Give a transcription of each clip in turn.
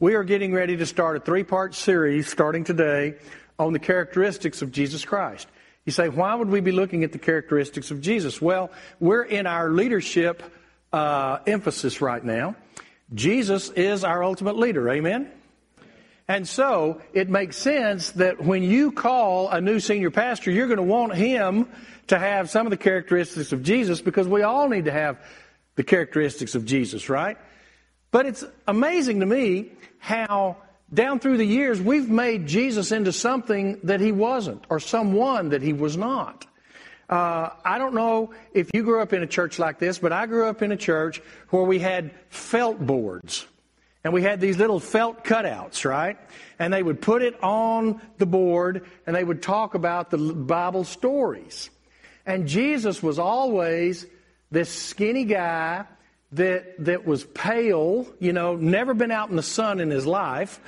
We are getting ready to start a three part series starting today on the characteristics of Jesus Christ. You say, why would we be looking at the characteristics of Jesus? Well, we're in our leadership uh, emphasis right now. Jesus is our ultimate leader. Amen? And so it makes sense that when you call a new senior pastor, you're going to want him to have some of the characteristics of Jesus because we all need to have the characteristics of Jesus, right? But it's amazing to me how down through the years we've made Jesus into something that he wasn't or someone that he was not. Uh, I don't know if you grew up in a church like this, but I grew up in a church where we had felt boards. And we had these little felt cutouts, right? And they would put it on the board and they would talk about the Bible stories. And Jesus was always this skinny guy that, that was pale, you know, never been out in the sun in his life,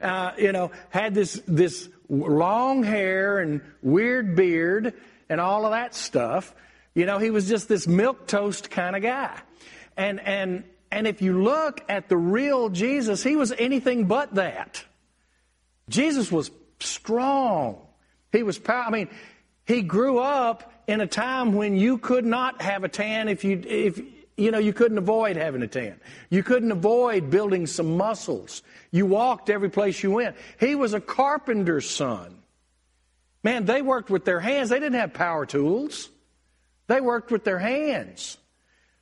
uh, you know, had this, this long hair and weird beard and all of that stuff. You know, he was just this milk toast kind of guy. And, and, and if you look at the real Jesus, he was anything but that. Jesus was strong. He was power. I mean, he grew up in a time when you could not have a tan if you if you know, you couldn't avoid having a tan. You couldn't avoid building some muscles. You walked every place you went. He was a carpenter's son. Man, they worked with their hands. They didn't have power tools. They worked with their hands.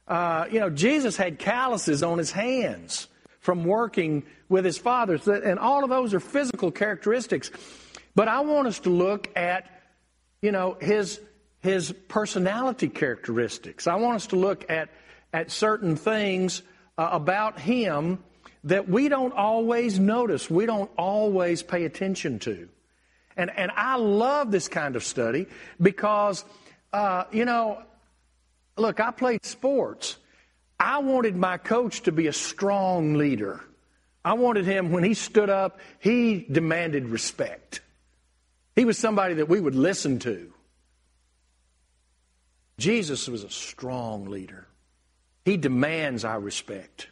Uh, you know, Jesus had calluses on his hands from working with his fathers, and all of those are physical characteristics. But I want us to look at, you know, his his personality characteristics. I want us to look at at certain things uh, about Him that we don't always notice, we don't always pay attention to. And, and I love this kind of study because, uh, you know, look, I played sports. I wanted my coach to be a strong leader. I wanted him, when he stood up, he demanded respect. He was somebody that we would listen to. Jesus was a strong leader. He demands our respect.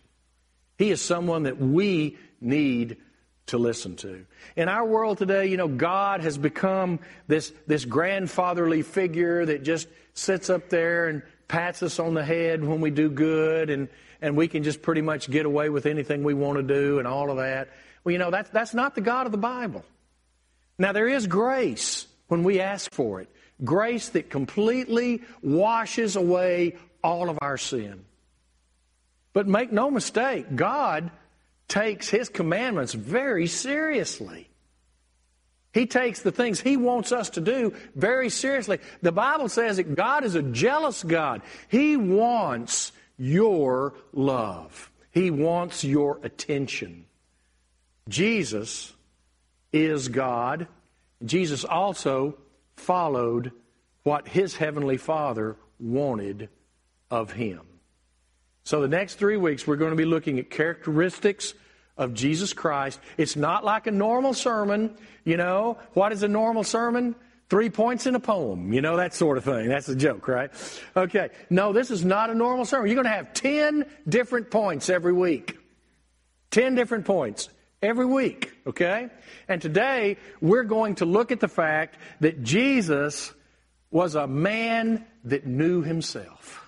He is someone that we need to listen to. In our world today, you know, God has become this, this grandfatherly figure that just sits up there and pats us on the head when we do good and, and we can just pretty much get away with anything we want to do and all of that. Well, you know, that's, that's not the God of the Bible. Now, there is grace when we ask for it. Grace that completely washes away all of our sin. But make no mistake, God takes His commandments very seriously. He takes the things He wants us to do very seriously. The Bible says that God is a jealous God. He wants your love, He wants your attention. Jesus is God. Jesus also followed what His Heavenly Father wanted of Him. So, the next three weeks, we're going to be looking at characteristics of Jesus Christ. It's not like a normal sermon. You know, what is a normal sermon? Three points in a poem, you know, that sort of thing. That's a joke, right? Okay. No, this is not a normal sermon. You're going to have 10 different points every week. 10 different points every week, okay? And today, we're going to look at the fact that Jesus was a man that knew himself.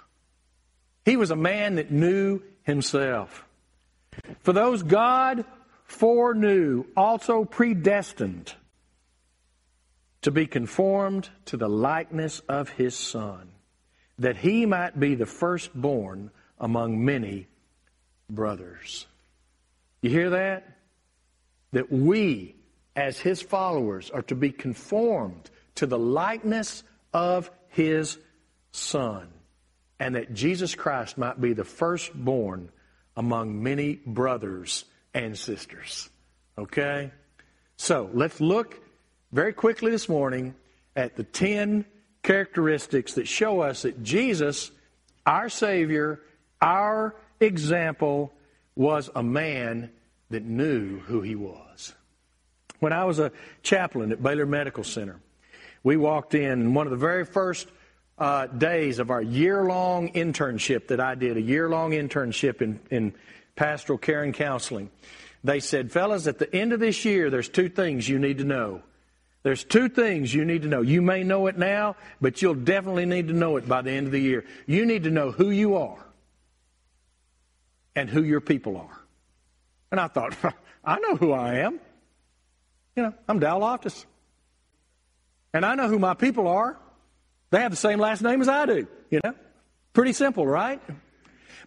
He was a man that knew himself. For those God foreknew, also predestined to be conformed to the likeness of his Son, that he might be the firstborn among many brothers. You hear that? That we, as his followers, are to be conformed to the likeness of his Son and that Jesus Christ might be the firstborn among many brothers and sisters. Okay? So let's look very quickly this morning at the 10 characteristics that show us that Jesus, our Savior, our example, was a man that knew who he was. When I was a chaplain at Baylor Medical Center, we walked in, and one of the very first uh, days of our year long internship that I did, a year long internship in, in pastoral care and counseling. They said, fellas, at the end of this year, there's two things you need to know. There's two things you need to know. You may know it now, but you'll definitely need to know it by the end of the year. You need to know who you are and who your people are. And I thought, I know who I am. You know, I'm Dow Loftus. And I know who my people are. They have the same last name as I do, you know? Pretty simple, right?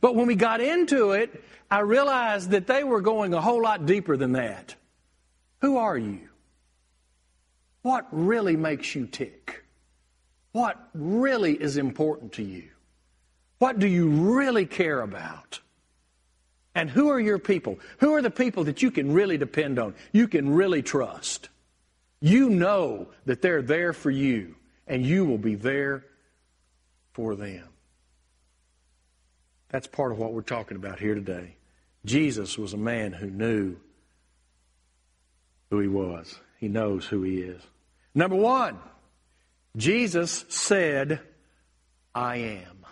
But when we got into it, I realized that they were going a whole lot deeper than that. Who are you? What really makes you tick? What really is important to you? What do you really care about? And who are your people? Who are the people that you can really depend on? You can really trust. You know that they're there for you, and you will be there for them. That's part of what we're talking about here today. Jesus was a man who knew who he was. He knows who he is. Number one, Jesus said, I am.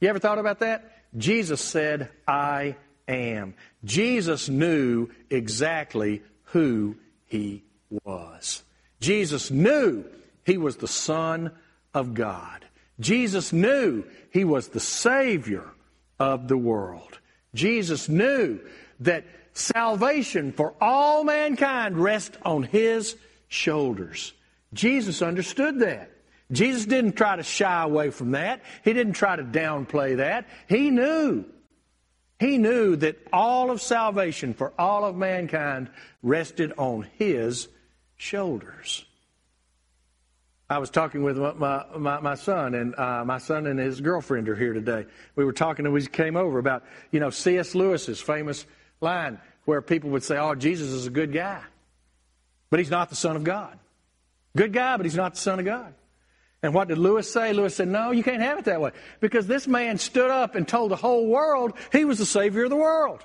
You ever thought about that? Jesus said, I am. Jesus knew exactly who he was. Jesus knew he was the Son of God. Jesus knew he was the Savior of the world. Jesus knew that salvation for all mankind rests on his shoulders. Jesus understood that. Jesus didn't try to shy away from that. He didn't try to downplay that. He knew. He knew that all of salvation for all of mankind rested on his shoulders. I was talking with my, my, my son, and uh, my son and his girlfriend are here today. We were talking, and we came over about, you know, C.S. Lewis's famous line where people would say, oh, Jesus is a good guy, but he's not the Son of God. Good guy, but he's not the Son of God. And what did Lewis say? Lewis said, No, you can't have it that way. Because this man stood up and told the whole world he was the Savior of the world.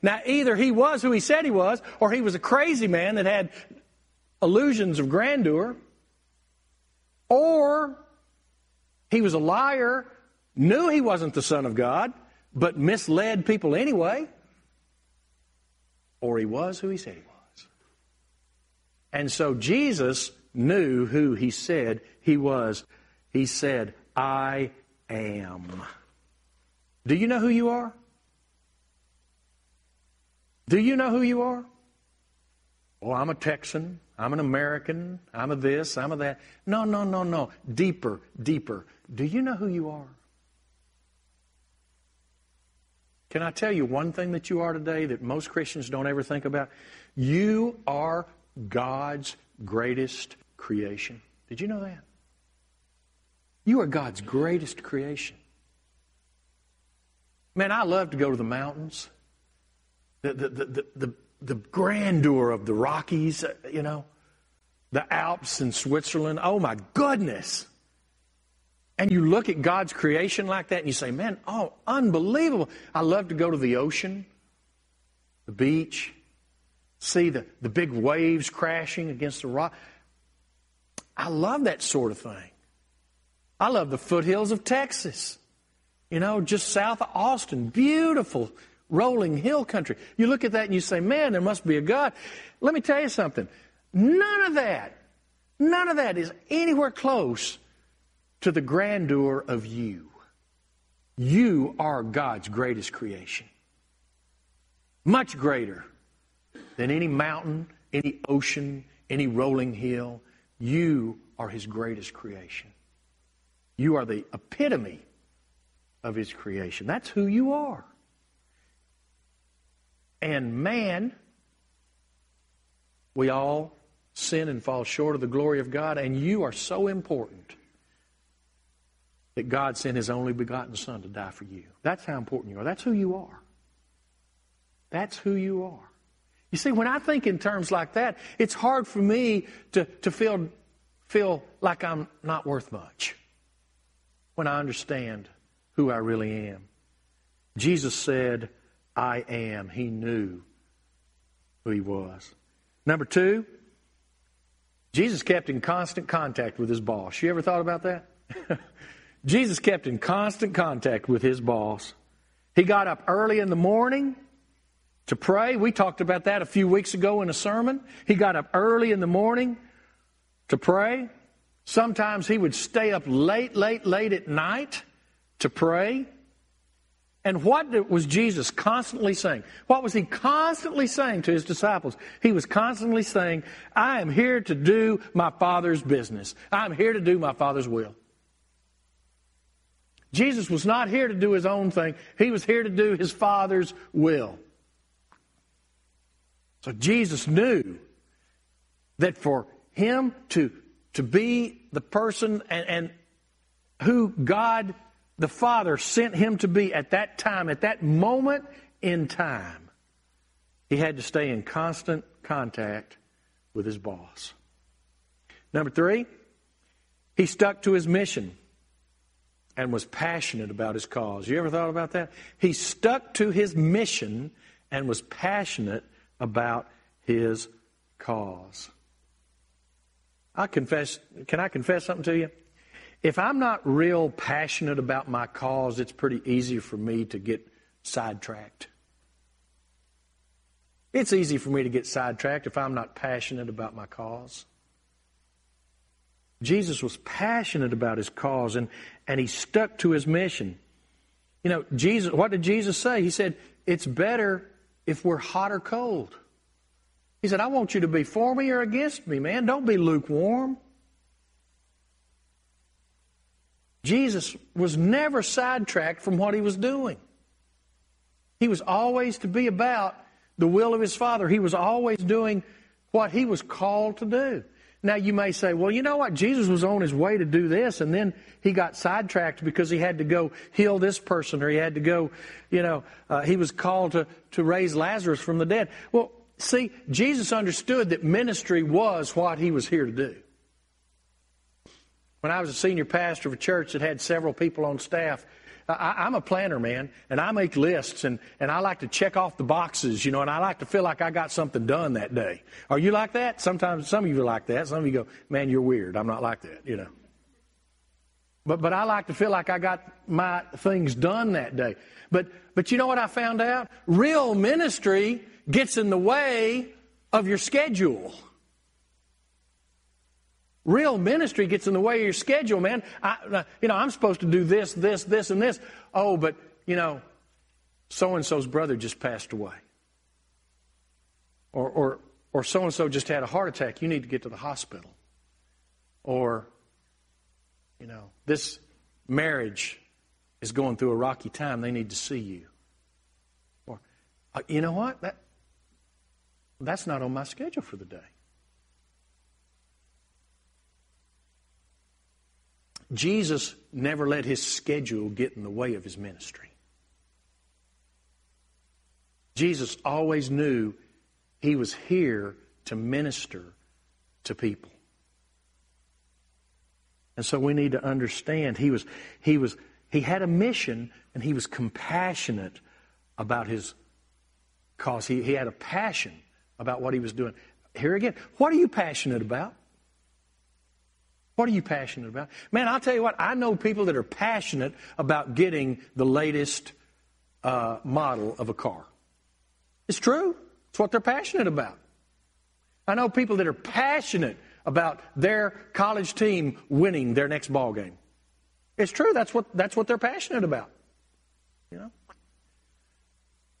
Now, either he was who he said he was, or he was a crazy man that had illusions of grandeur, or he was a liar, knew he wasn't the Son of God, but misled people anyway, or he was who he said he was. And so Jesus knew who he said he was. He said, I am. Do you know who you are? Do you know who you are? Oh, I'm a Texan. I'm an American. I'm a this. I'm a that. No, no, no, no. Deeper, deeper. Do you know who you are? Can I tell you one thing that you are today that most Christians don't ever think about? You are God's greatest creation. Did you know that? You are God's greatest creation. Man, I love to go to the mountains the, the, the, the, the grandeur of the Rockies, uh, you know, the Alps in Switzerland. Oh my goodness. And you look at God's creation like that and you say, man, oh, unbelievable. I love to go to the ocean, the beach, see the, the big waves crashing against the rock. I love that sort of thing. I love the foothills of Texas, you know, just south of Austin. Beautiful rolling hill country. You look at that and you say, man, there must be a God. Let me tell you something. None of that, none of that is anywhere close to the grandeur of you. You are God's greatest creation. Much greater than any mountain, any ocean, any rolling hill. You are His greatest creation. You are the epitome of His creation. That's who you are and man, we all sin and fall short of the glory of God, and you are so important that God sent His only begotten Son to die for you. That's how important you are. That's who you are. That's who you are. You see, when I think in terms like that, it's hard for me to, to feel, feel like I'm not worth much when I understand who I really am. Jesus said, I am. He knew who he was. Number two, Jesus kept in constant contact with his boss. You ever thought about that? Jesus kept in constant contact with his boss. He got up early in the morning to pray. We talked about that a few weeks ago in a sermon. He got up early in the morning to pray. Sometimes he would stay up late, late, late at night to pray. And what was Jesus constantly saying? What was he constantly saying to his disciples? He was constantly saying, I am here to do my Father's business. I'm here to do my Father's will. Jesus was not here to do his own thing. He was here to do his Father's will. So Jesus knew that for him to, to be the person and, and who God the Father sent him to be at that time, at that moment in time, he had to stay in constant contact with his boss. Number three, he stuck to his mission and was passionate about his cause. You ever thought about that? He stuck to his mission and was passionate about his cause. I confess, can I confess something to you? If I'm not real passionate about my cause, it's pretty easy for me to get sidetracked. It's easy for me to get sidetracked if I'm not passionate about my cause. Jesus was passionate about his cause and, and he stuck to his mission. You know, Jesus, what did Jesus say? He said, It's better if we're hot or cold. He said, I want you to be for me or against me, man. Don't be lukewarm. Jesus was never sidetracked from what he was doing. He was always to be about the will of his Father. He was always doing what he was called to do. Now you may say, well, you know what? Jesus was on his way to do this and then he got sidetracked because he had to go heal this person or he had to go, you know, uh, he was called to, to raise Lazarus from the dead. Well, see, Jesus understood that ministry was what he was here to do. When I was a senior pastor of a church that had several people on staff, I, am a planner, man, and I make lists and, and I like to check off the boxes, you know, and I like to feel like I got something done that day. Are you like that? Sometimes some of you are like that. Some of you go, man, you're weird. I'm not like that, you know. But, but I like to feel like I got my things done that day. But, but you know what I found out? Real ministry gets in the way of your schedule. Real ministry gets in the way of your schedule, man. I, uh, you know, I'm supposed to do this, this, this, and this. Oh, but, you know, so and so's brother just passed away. Or, or, or so and so just had a heart attack. You need to get to the hospital. Or, you know, this marriage is going through a rocky time. They need to see you. Or, uh, you know what? That, that's not on my schedule for the day. Jesus never let his schedule get in the way of his ministry. Jesus always knew he was here to minister to people. And so we need to understand he was he was he had a mission and he was compassionate about his cause. He, he had a passion about what he was doing. Here again, what are you passionate about? What are you passionate about? Man, I'll tell you what, I know people that are passionate about getting the latest uh, model of a car. It's true. It's what they're passionate about. I know people that are passionate about their college team winning their next ball game. It's true. That's what, that's what they're passionate about. You know?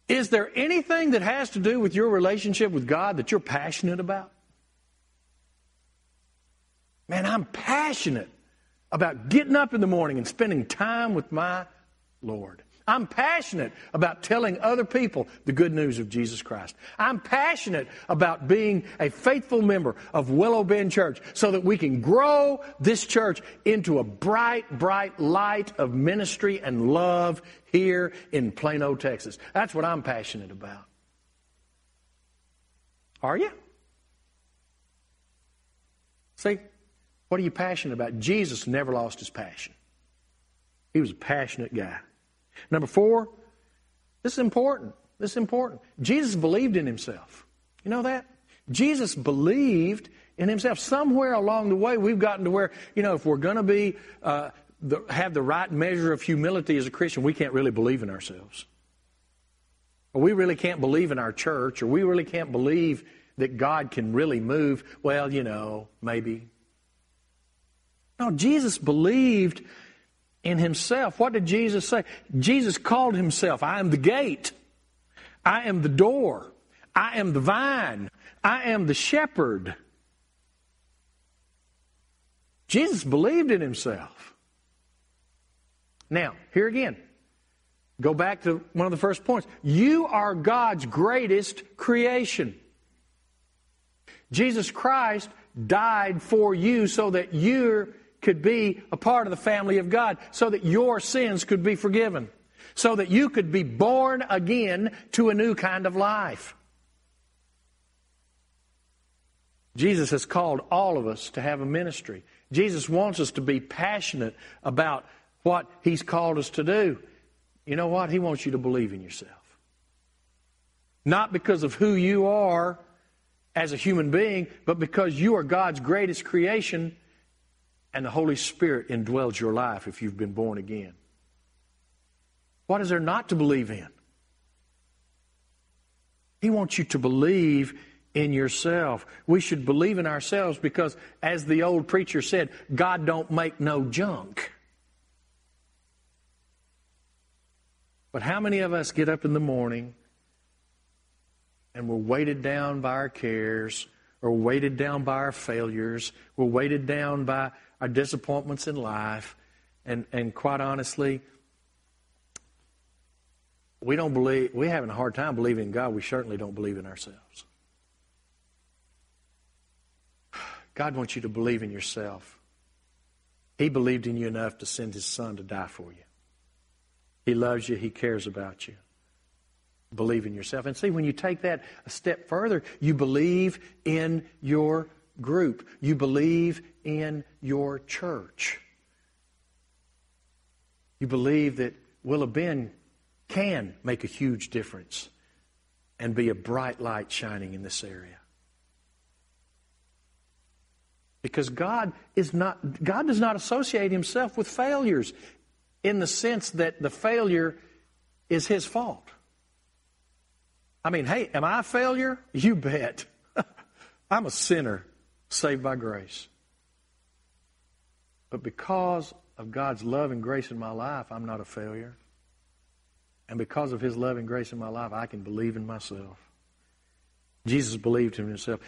Is there anything that has to do with your relationship with God that you're passionate about? Man, I'm passionate about getting up in the morning and spending time with my Lord. I'm passionate about telling other people the good news of Jesus Christ. I'm passionate about being a faithful member of Willow Bend Church so that we can grow this church into a bright, bright light of ministry and love here in Plano, Texas. That's what I'm passionate about. Are you? See, what are you passionate about? Jesus never lost his passion. He was a passionate guy. Number four, this is important. This is important. Jesus believed in himself. You know that? Jesus believed in himself. Somewhere along the way, we've gotten to where, you know, if we're going to be, uh, the, have the right measure of humility as a Christian, we can't really believe in ourselves. or we really can't believe in our church, or we really can't believe that God can really move, well, you know, maybe. No, Jesus believed in himself. What did Jesus say? Jesus called himself, I am the gate. I am the door. I am the vine. I am the shepherd. Jesus believed in himself. Now, here again, go back to one of the first points. You are God's greatest creation. Jesus Christ died for you so that you could be a part of the family of God, so that your sins could be forgiven, so that you could be born again to a new kind of life. Jesus has called all of us to have a ministry. Jesus wants us to be passionate about what He's called us to do. You know what? He wants you to believe in yourself. Not because of who you are as a human being, but because you are God's greatest creation and the Holy Spirit indwells your life if you've been born again. What is there not to believe in? He wants you to believe in yourself. We should believe in ourselves because, as the old preacher said, God don't make no junk. But how many of us get up in the morning and we're weighted down by our cares, or weighted down by our failures, we're weighted down by our disappointments in life, and, and quite honestly, we don't believe, we're having a hard time believing in God. We certainly don't believe in ourselves. God wants you to believe in yourself. He believed in you enough to send His Son to die for you. He loves you, He cares about you. Believe in yourself. And see, when you take that a step further, you believe in your group, you believe in your church. You believe that Willow Bend can make a huge difference and be a bright light shining in this area. Because God is not God does not associate himself with failures in the sense that the failure is his fault. I mean, hey, am I a failure? You bet. I'm a sinner saved by grace. But because of God's love and grace in my life, I'm not a failure. And because of His love and grace in my life, I can believe in myself. Jesus believed in himself.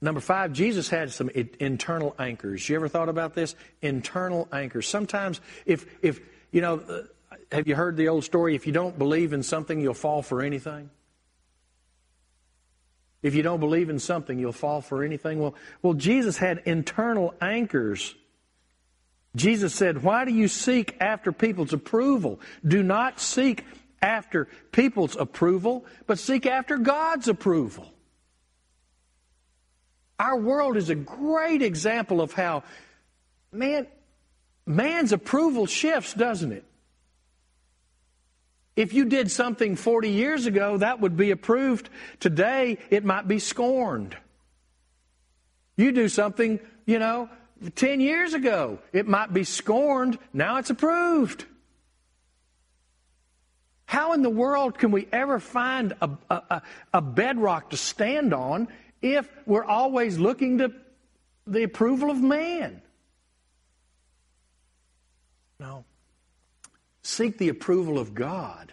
Number five, Jesus had some internal anchors. You ever thought about this? Internal anchors. Sometimes, if, if you know, uh, have you heard the old story? If you don't believe in something, you'll fall for anything. If you don't believe in something, you'll fall for anything. Well, well, Jesus had internal anchors. Jesus said, Why do you seek after people's approval? Do not seek after people's approval, but seek after God's approval. Our world is a great example of how, man, man's approval shifts, doesn't it? If you did something 40 years ago, that would be approved. Today, it might be scorned. You do something, you know, 10 years ago, it might be scorned. Now it's approved. How in the world can we ever find a, a, a bedrock to stand on if we're always looking to the approval of man. No. Seek the approval of God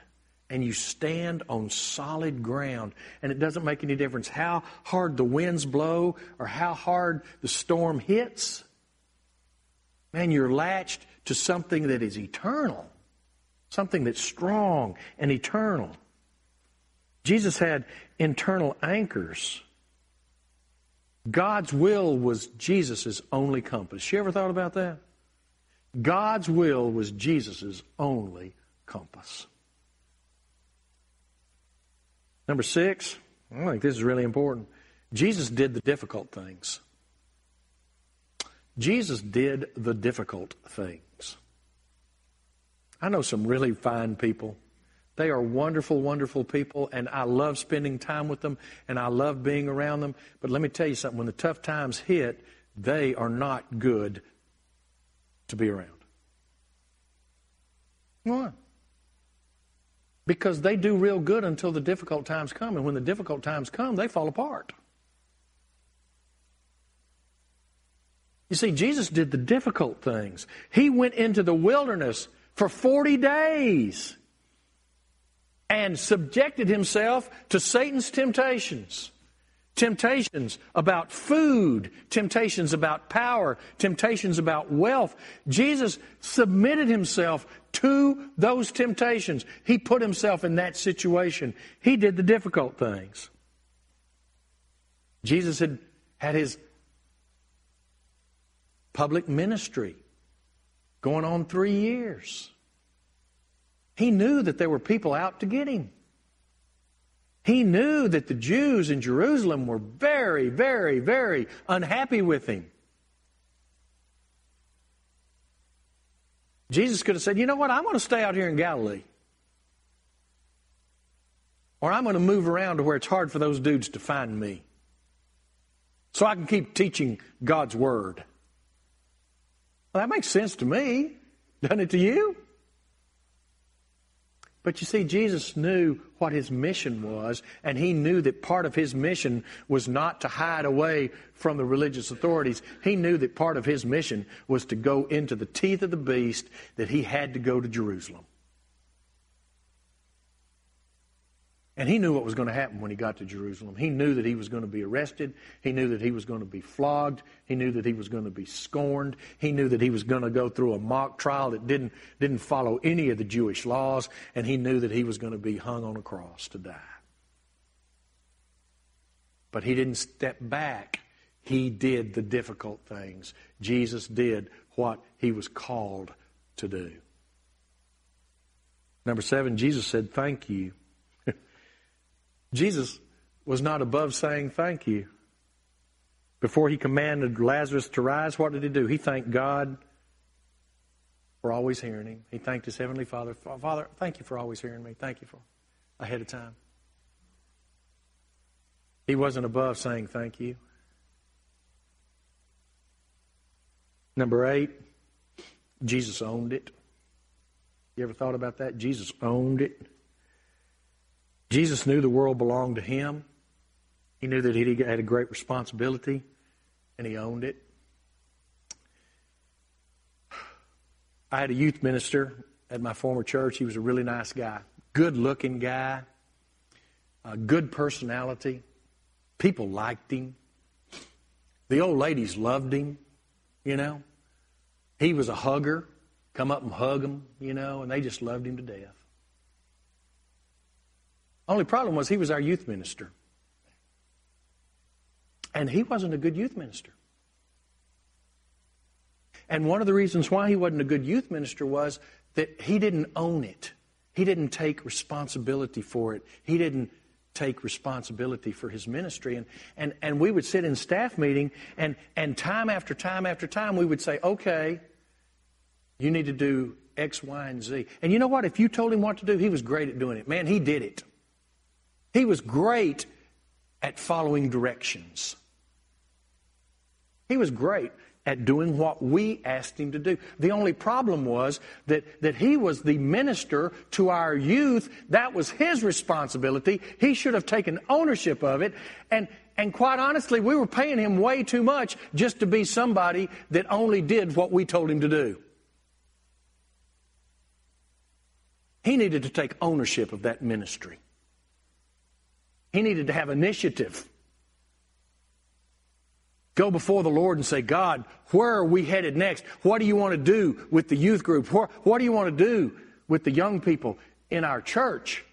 and you stand on solid ground. And it doesn't make any difference how hard the winds blow or how hard the storm hits. Man, you're latched to something that is eternal, something that's strong and eternal. Jesus had internal anchors. God's will was Jesus' only compass. You ever thought about that? God's will was Jesus' only compass. Number six, I think this is really important. Jesus did the difficult things. Jesus did the difficult things. I know some really fine people they are wonderful, wonderful people, and I love spending time with them, and I love being around them. But let me tell you something when the tough times hit, they are not good to be around. Why? Because they do real good until the difficult times come. And when the difficult times come, they fall apart. You see, Jesus did the difficult things. He went into the wilderness for 40 days and subjected himself to Satan's temptations. Temptations about food, temptations about power, temptations about wealth. Jesus submitted himself to those temptations. He put himself in that situation. He did the difficult things. Jesus had had his public ministry going on three years. He knew that there were people out to get him. He knew that the Jews in Jerusalem were very, very, very unhappy with him. Jesus could have said, You know what? I'm going to stay out here in Galilee. Or I'm going to move around to where it's hard for those dudes to find me. So I can keep teaching God's Word. Well, that makes sense to me. Doesn't it to you? But you see, Jesus knew what his mission was, and he knew that part of his mission was not to hide away from the religious authorities. He knew that part of his mission was to go into the teeth of the beast, that he had to go to Jerusalem. And he knew what was going to happen when he got to Jerusalem. He knew that he was going to be arrested. He knew that he was going to be flogged. He knew that he was going to be scorned. He knew that he was going to go through a mock trial that didn't, didn't follow any of the Jewish laws. And he knew that he was going to be hung on a cross to die. But he didn't step back. He did the difficult things. Jesus did what he was called to do. Number seven, Jesus said, Thank you. Jesus was not above saying thank you. Before he commanded Lazarus to rise, what did he do? He thanked God for always hearing him. He thanked his heavenly Father. Father, thank you for always hearing me. Thank you for ahead of time. He wasn't above saying thank you. Number eight, Jesus owned it. You ever thought about that? Jesus owned it. Jesus knew the world belonged to him. He knew that he had a great responsibility, and he owned it. I had a youth minister at my former church. He was a really nice guy, good looking guy, a good personality. People liked him. The old ladies loved him, you know. He was a hugger, come up and hug them, you know, and they just loved him to death. Only problem was he was our youth minister. And he wasn't a good youth minister. And one of the reasons why he wasn't a good youth minister was that he didn't own it. He didn't take responsibility for it. He didn't take responsibility for his ministry. And, and, and we would sit in staff meeting, and, and time after time after time, we would say, okay, you need to do X, Y, and Z. And you know what? If you told him what to do, he was great at doing it. Man, he did it. He was great at following directions. He was great at doing what we asked him to do. The only problem was that, that he was the minister to our youth. That was his responsibility. He should have taken ownership of it. And, and quite honestly, we were paying him way too much just to be somebody that only did what we told him to do. He needed to take ownership of that ministry. He needed to have initiative. Go before the Lord and say, God, where are we headed next? What do you want to do with the youth group? What, do you want to do with the young people in our church?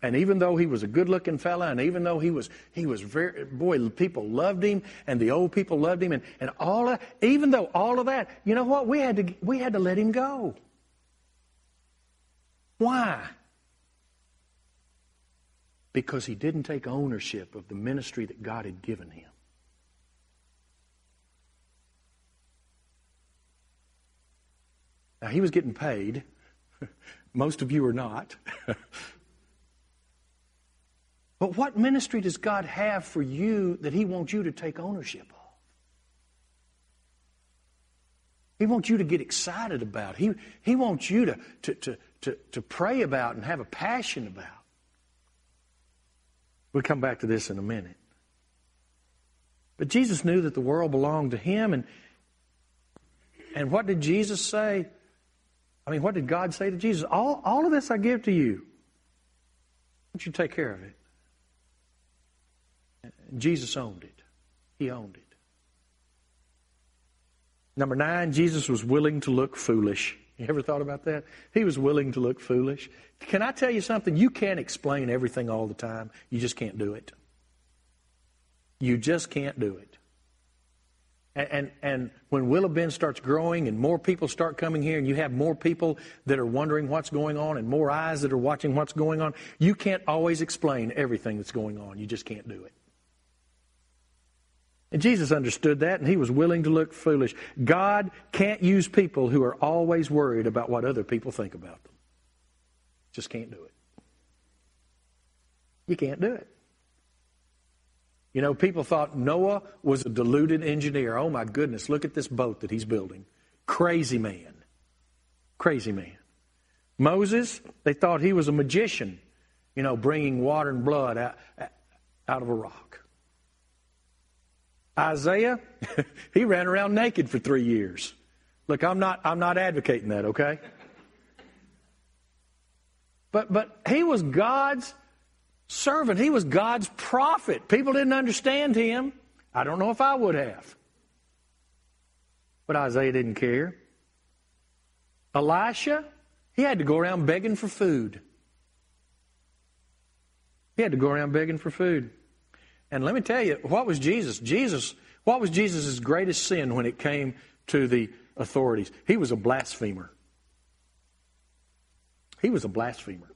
And even though he was a good looking fella, and even though he was, he was very, boy, people loved him, and the old people loved him, and, and all of, even though all of that, you know what? We had to, we had to let him go. Why? Because he didn't take ownership of the ministry that God had given him. Now, he was getting paid. Most of you are not. but what ministry does God have for you that he wants you to take ownership of? He wants you to get excited about. He, he wants you to, to, to, to, to pray about and have a passion about. We'll come back to this in a minute. But Jesus knew that the world belonged to him, and, and what did Jesus say? I mean, what did God say to Jesus? All, all of this I give to you. Why don't you take care of it? And Jesus owned it. He owned it. Number nine, Jesus was willing to look foolish. You ever thought about that? He was willing to look foolish. Can I tell you something? You can't explain everything all the time. You just can't do it. You just can't do it. And, and, and when Willow Bend starts growing and more people start coming here and you have more people that are wondering what's going on and more eyes that are watching what's going on, you can't always explain everything that's going on. You just can't do it. And Jesus understood that and he was willing to look foolish. God can't use people who are always worried about what other people think about them. Just can't do it. You can't do it. You know, people thought Noah was a deluded engineer. Oh my goodness, look at this boat that he's building. Crazy man. Crazy man. Moses, they thought he was a magician, you know, bringing water and blood out, out of a rock. Isaiah, he ran around naked for three years. Look, I'm not, I'm not advocating that, okay? But, but he was God's servant. He was God's prophet. People didn't understand him. I don't know if I would have. But Isaiah didn't care. Elisha, he had to go around begging for food. He had to go around begging for food. And let me tell you, what was Jesus? Jesus, what was Jesus' greatest sin when it came to the authorities? He was a blasphemer. He was a blasphemer.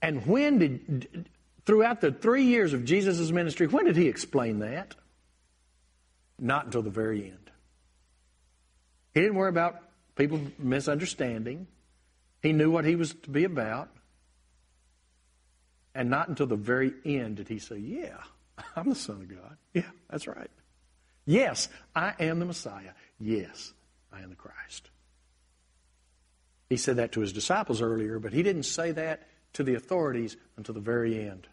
And when did, throughout the three years of Jesus' ministry, when did he explain that? Not until the very end. He didn't worry about people misunderstanding. He knew what he was to be about. And not until the very end did he say, Yeah, I'm the Son of God. Yeah, that's right. Yes, I am the Messiah. Yes, I am the Christ. He said that to his disciples earlier, but he didn't say that to the authorities until the very end.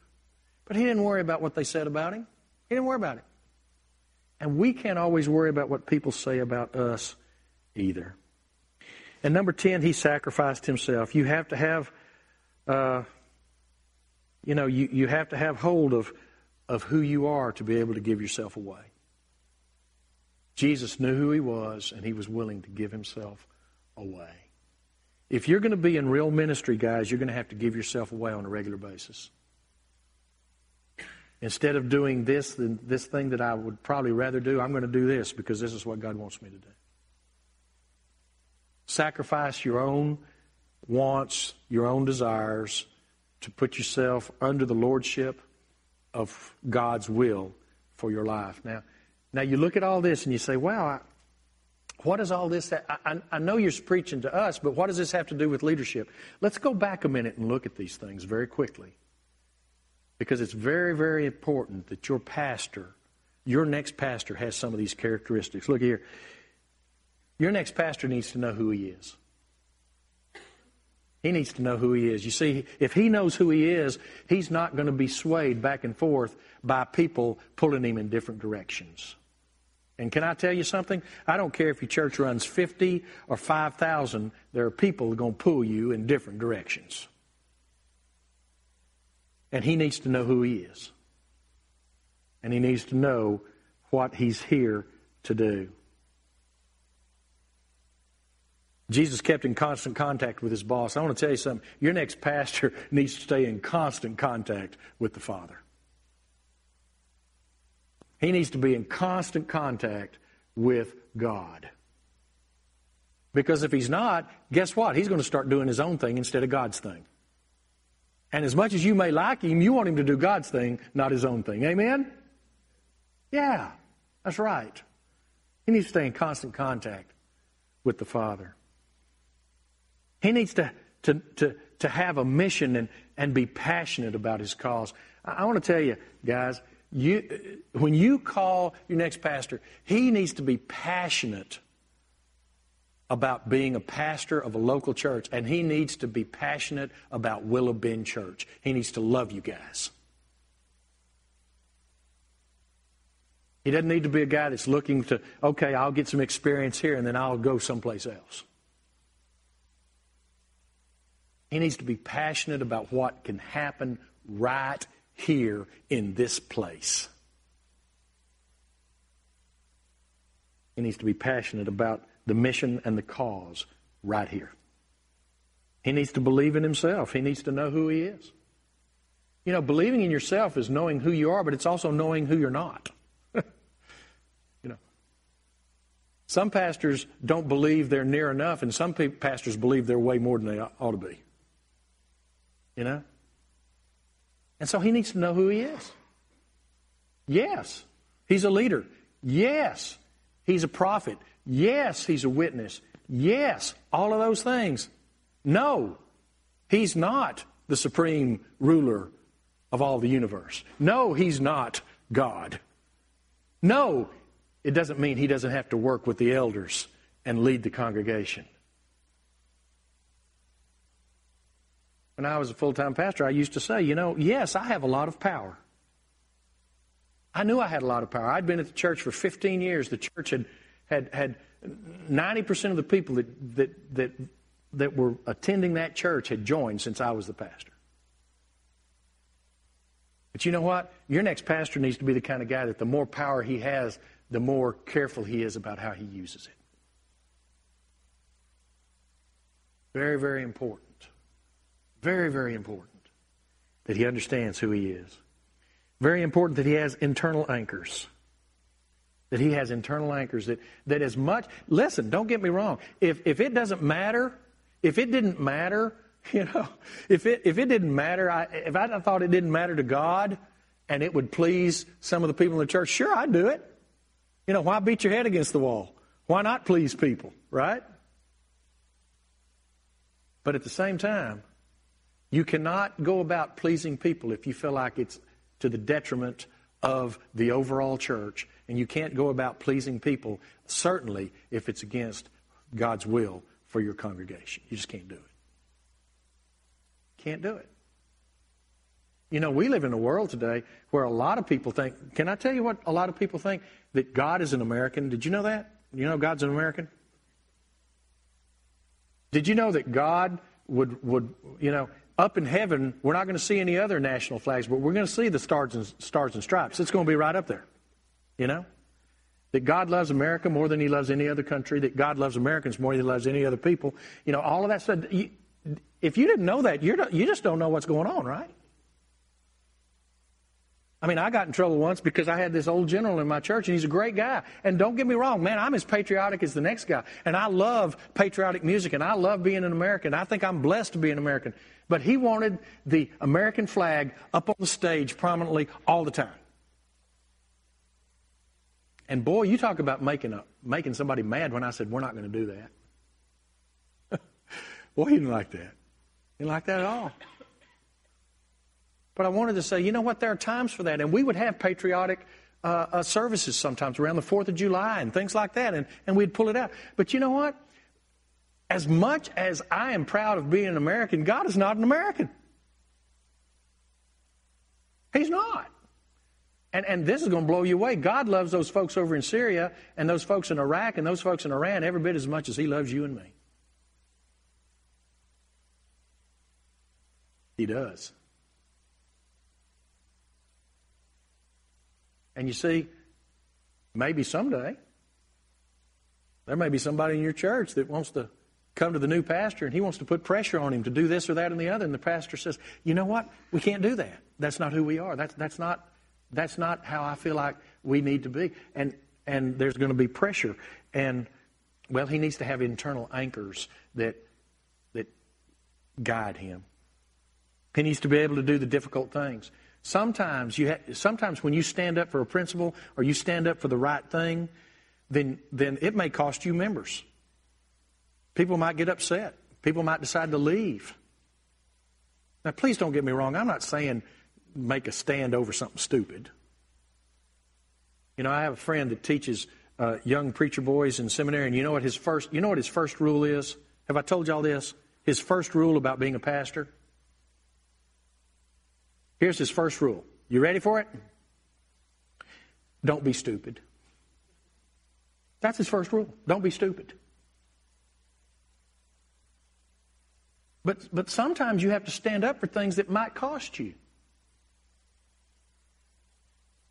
But he didn't worry about what they said about him. He didn't worry about it. And we can't always worry about what people say about us either. And number 10, he sacrificed himself. You have to have. Uh, you know, you, you have to have hold of, of who you are to be able to give yourself away. Jesus knew who he was, and he was willing to give himself away. If you're going to be in real ministry, guys, you're going to have to give yourself away on a regular basis. Instead of doing this, this thing that I would probably rather do, I'm going to do this because this is what God wants me to do. Sacrifice your own wants, your own desires, to put yourself under the lordship of God's will for your life. Now, now you look at all this and you say, "Wow, I, what does all this? I, I know you're preaching to us, but what does this have to do with leadership?" Let's go back a minute and look at these things very quickly, because it's very, very important that your pastor, your next pastor, has some of these characteristics. Look here. Your next pastor needs to know who he is. He needs to know who he is. You see, if he knows who he is, he's not going to be swayed back and forth by people pulling him in different directions. And can I tell you something? I don't care if your church runs 50 or 5,000, there are people that are going to pull you in different directions. And he needs to know who he is. And he needs to know what he's here to do. Jesus kept in constant contact with his boss. I want to tell you something. Your next pastor needs to stay in constant contact with the Father. He needs to be in constant contact with God. Because if he's not, guess what? He's going to start doing his own thing instead of God's thing. And as much as you may like him, you want him to do God's thing, not his own thing. Amen? Yeah, that's right. He needs to stay in constant contact with the Father. He needs to, to, to, to have a mission and, and be passionate about his cause. I, I want to tell you, guys, you, when you call your next pastor, he needs to be passionate about being a pastor of a local church, and he needs to be passionate about Willow Bend Church. He needs to love you guys. He doesn't need to be a guy that's looking to, okay, I'll get some experience here and then I'll go someplace else. He needs to be passionate about what can happen right here in this place. He needs to be passionate about the mission and the cause right here. He needs to believe in himself. He needs to know who he is. You know, believing in yourself is knowing who you are, but it's also knowing who you're not. you know, some pastors don't believe they're near enough, and some pastors believe they're way more than they ought to be. You know? And so he needs to know who he is. Yes, he's a leader. Yes, he's a prophet. Yes, he's a witness. Yes, all of those things. No, he's not the supreme ruler of all the universe. No, he's not God. No, it doesn't mean he doesn't have to work with the elders and lead the congregation. When I was a full time pastor, I used to say, you know, yes, I have a lot of power. I knew I had a lot of power. I'd been at the church for 15 years. The church had had had 90% of the people that that that that were attending that church had joined since I was the pastor. But you know what? Your next pastor needs to be the kind of guy that the more power he has, the more careful he is about how he uses it. Very, very important. Very, very important that he understands who he is. Very important that he has internal anchors. That he has internal anchors that, that as much, listen, don't get me wrong. If, if it doesn't matter, if it didn't matter, you know, if it, if it didn't matter, I, if I thought it didn't matter to God and it would please some of the people in the church, sure, I'd do it. You know, why beat your head against the wall? Why not please people, right? But at the same time, you cannot go about pleasing people if you feel like it's to the detriment of the overall church, and you can't go about pleasing people, certainly if it's against God's will for your congregation. You just can't do it. Can't do it. You know, we live in a world today where a lot of people think, can I tell you what a lot of people think? That God is an American. Did you know that? You know God's an American? Did you know that God would, would you know, up in heaven, we're not going to see any other national flags, but we're going to see the stars and, stars and stripes. It's going to be right up there. You know? That God loves America more than he loves any other country, that God loves Americans more than he loves any other people. You know, all of that stuff. If you didn't know that, you're, you just don't know what's going on, right? I mean, I got in trouble once because I had this old general in my church, and he's a great guy. And don't get me wrong, man, I'm as patriotic as the next guy. And I love patriotic music, and I love being an American. I think I'm blessed to be an American. But he wanted the American flag up on the stage prominently all the time. And boy, you talk about making, a, making somebody mad when I said, we're not going to do that. boy, he didn't like that. He didn't like that at all. But I wanted to say, you know what? There are times for that. And we would have patriotic uh, uh, services sometimes around the 4th of July and things like that. And, and we'd pull it out. But you know what? as much as I am proud of being an American, God is not an American. He's not. And, and this is going to blow you away. God loves those folks over in Syria and those folks in Iraq and those folks in Iran every bit as much as He loves you and me. He does. And you see, maybe someday, there may be somebody in your church that wants to come to the new pastor and he wants to put pressure on him to do this or that and the other. And the pastor says, you know what? We can't do that. That's not who we are. That's, that's, not, that's not how I feel like we need to be. And, and there's going to be pressure. And, well, he needs to have internal anchors that, that guide him. He needs to be able to do the difficult things. Sometimes, you ha- sometimes when you stand up for a principle or you stand up for the right thing, then, then it may cost you members. People might get upset. People might decide to leave. Now, please don't get me wrong. I'm not saying make a stand over something stupid. You know, I have a friend that teaches uh, young preacher boys in seminary, and you know what his first you know what his first rule is? Have I told y'all this? His first rule about being a pastor. Here's his first rule. You ready for it? Don't be stupid. That's his first rule. Don't be stupid. But, but sometimes you have to stand up for things that might cost you.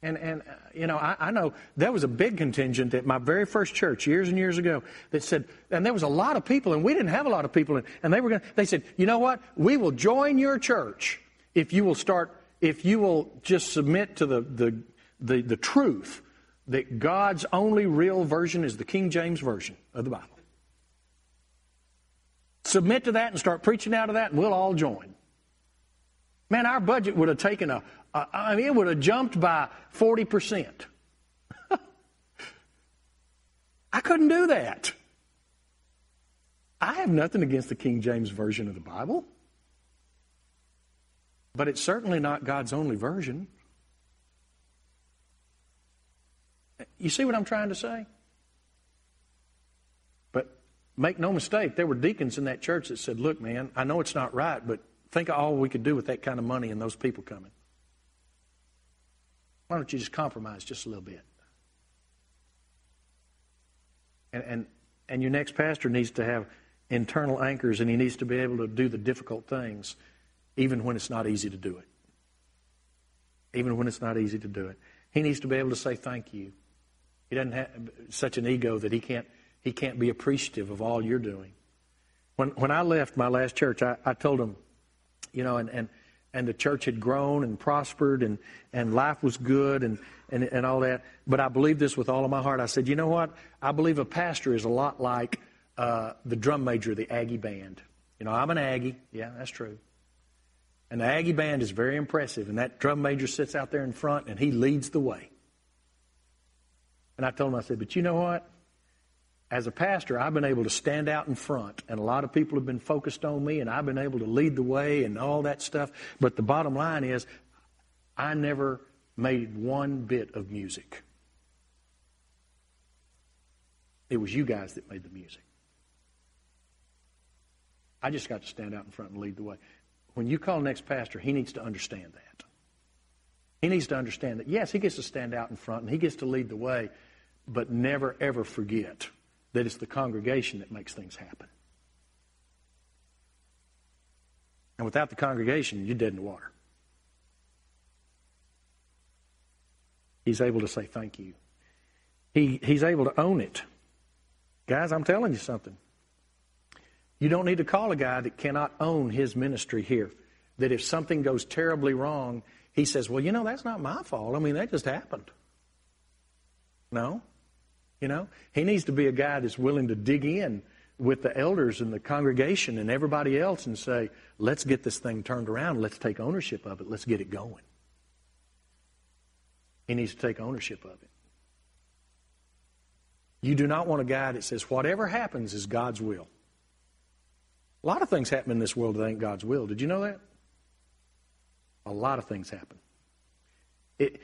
And, and uh, you know, I, I, know there was a big contingent at my very first church years and years ago that said, and there was a lot of people, and we didn't have a lot of people, and, and they were going. They said, you know what? We will join your church if you will start, if you will just submit to the the the, the truth that God's only real version is the King James version of the Bible. Submit to that and start preaching out of that, and we'll all join. Man, our budget would have taken a, a I mean, it would have jumped by 40%. I couldn't do that. I have nothing against the King James Version of the Bible, but it's certainly not God's only version. You see what I'm trying to say? But make no mistake, there were deacons in that church that said, Look, man, I know it's not right, but think of all we could do with that kind of money and those people coming. Why don't you just compromise just a little bit? And, and, and your next pastor needs to have internal anchors and he needs to be able to do the difficult things even when it's not easy to do it. Even when it's not easy to do it. He needs to be able to say thank you. He doesn't have such an ego that he can't, he can't be appreciative of all you're doing. When, when I left my last church, I, I told him, you know, and, and, and the church had grown and prospered and, and life was good and, and, and all that. But I believe this with all of my heart. I said, you know what? I believe a pastor is a lot like uh, the drum major of the Aggie band. You know, I'm an Aggie. Yeah, that's true. And the Aggie band is very impressive. And that drum major sits out there in front and he leads the way. And I told him, I said, but you know what? as a pastor, I've been able to stand out in front, and a lot of people have been focused on me, and I've been able to lead the way and all that stuff. But the bottom line is, I never made one bit of music. It was you guys that made the music. I just got to stand out in front and lead the way. When you call next pastor, he needs to understand that. He needs to understand that, yes, he gets to stand out in front and he gets to lead the way, but never, ever forget that it's the congregation that makes things happen. And without the congregation, you're dead in the water. He's able to say thank you. He, he's able to own it. Guys, I'm telling you something. You don't need to call a guy that cannot own his ministry here. That if something goes terribly wrong, he says, Well, you know, that's not my fault. I mean, that just happened. No. You know, he needs to be a guy that's willing to dig in with the elders and the congregation and everybody else and say, let's get this thing turned around. Let's take ownership of it. Let's get it going. He needs to take ownership of it. You do not want a guy that says, whatever happens is God's will. A lot of things happen in this world that ain't God's will. Did you know that? A lot of things happen. It,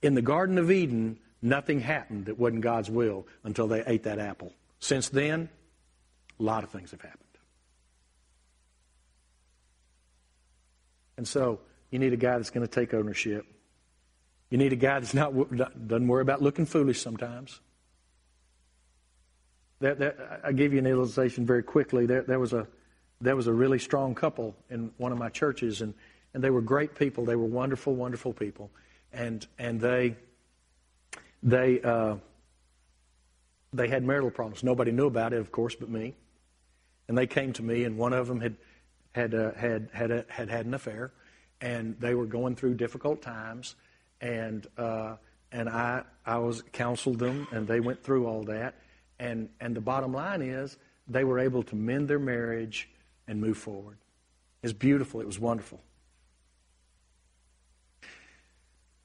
in the Garden of Eden, Nothing happened that wasn't God's will until they ate that apple. Since then, a lot of things have happened. And so, you need a guy that's going to take ownership. You need a guy that's not doesn't worry about looking foolish sometimes. That, that, I give you an illustration very quickly. There, there, was a there was a really strong couple in one of my churches, and, and they were great people. They were wonderful, wonderful people, and and they they, uh, they had marital problems. Nobody knew about it, of course, but me. And they came to me, and one of them had had uh, had had, a, had had an affair, and they were going through difficult times, and uh, and I I was counseled them, and they went through all that, and and the bottom line is they were able to mend their marriage and move forward. It's beautiful. It was wonderful.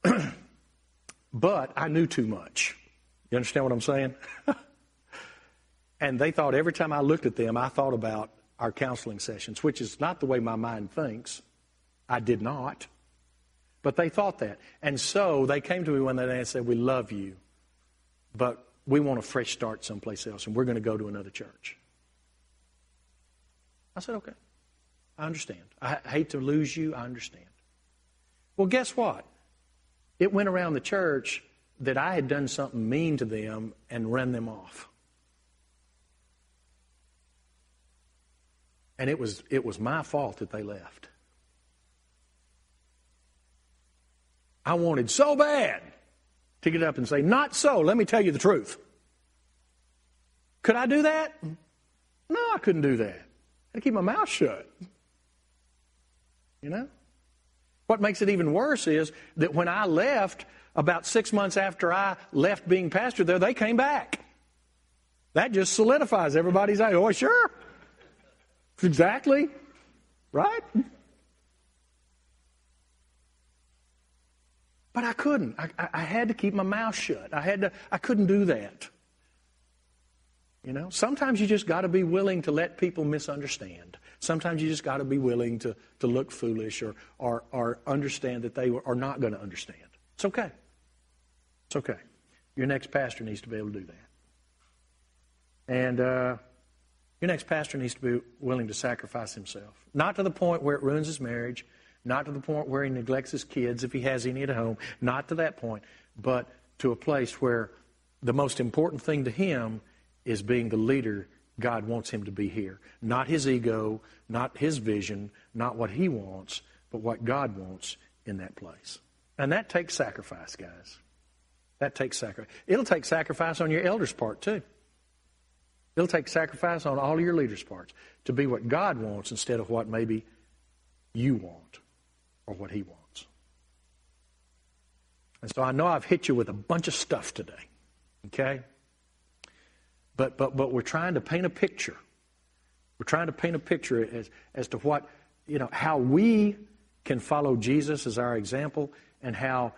But I knew too much. You understand what I'm saying? and they thought every time I looked at them, I thought about our counseling sessions, which is not the way my mind thinks. I did not. But they thought that. And so they came to me one day and said, We love you, but we want a fresh start someplace else, and we're going to go to another church. I said, Okay. I understand. I hate to lose you. I understand. Well, guess what? It went around the church that I had done something mean to them and run them off. And it was, it was my fault that they left. I wanted so bad to get up and say, Not so, let me tell you the truth. Could I do that? No, I couldn't do that. I had to keep my mouth shut. You know? What makes it even worse is that when I left, about six months after I left being pastor there, they came back. That just solidifies everybody's eye. Oh, sure. Exactly. Right? But I couldn't. I, I, had to keep my mouth shut. I had to. I couldn't do that. You know, sometimes you just got to be willing to let people misunderstand. Sometimes you just got to be willing to, to look foolish or, or, or understand that they are not going to understand. It's okay. It's okay. Your next pastor needs to be able to do that. And uh, your next pastor needs to be willing to sacrifice himself. Not to the point where it ruins his marriage, not to the point where he neglects his kids if he has any at home, not to that point, but to a place where the most important thing to him is being the leader God wants him to be here. Not his ego, not his vision, not what he wants, but what God wants in that place. And that takes sacrifice, guys. That takes sacrifice. It'll take sacrifice on your elders' part, too. It'll take sacrifice on all your leaders' parts to be what God wants instead of what maybe you want or what He wants. And so I know I've hit you with a bunch of stuff today, okay? But, but, but we're trying to paint a picture. We're trying to paint a picture as, as to what, you know, how we can follow Jesus as our example and how,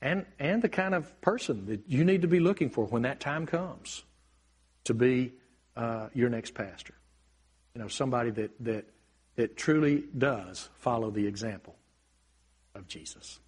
and, and the kind of person that you need to be looking for when that time comes to be uh, your next pastor. You know, somebody that, that, that truly does follow the example of Jesus.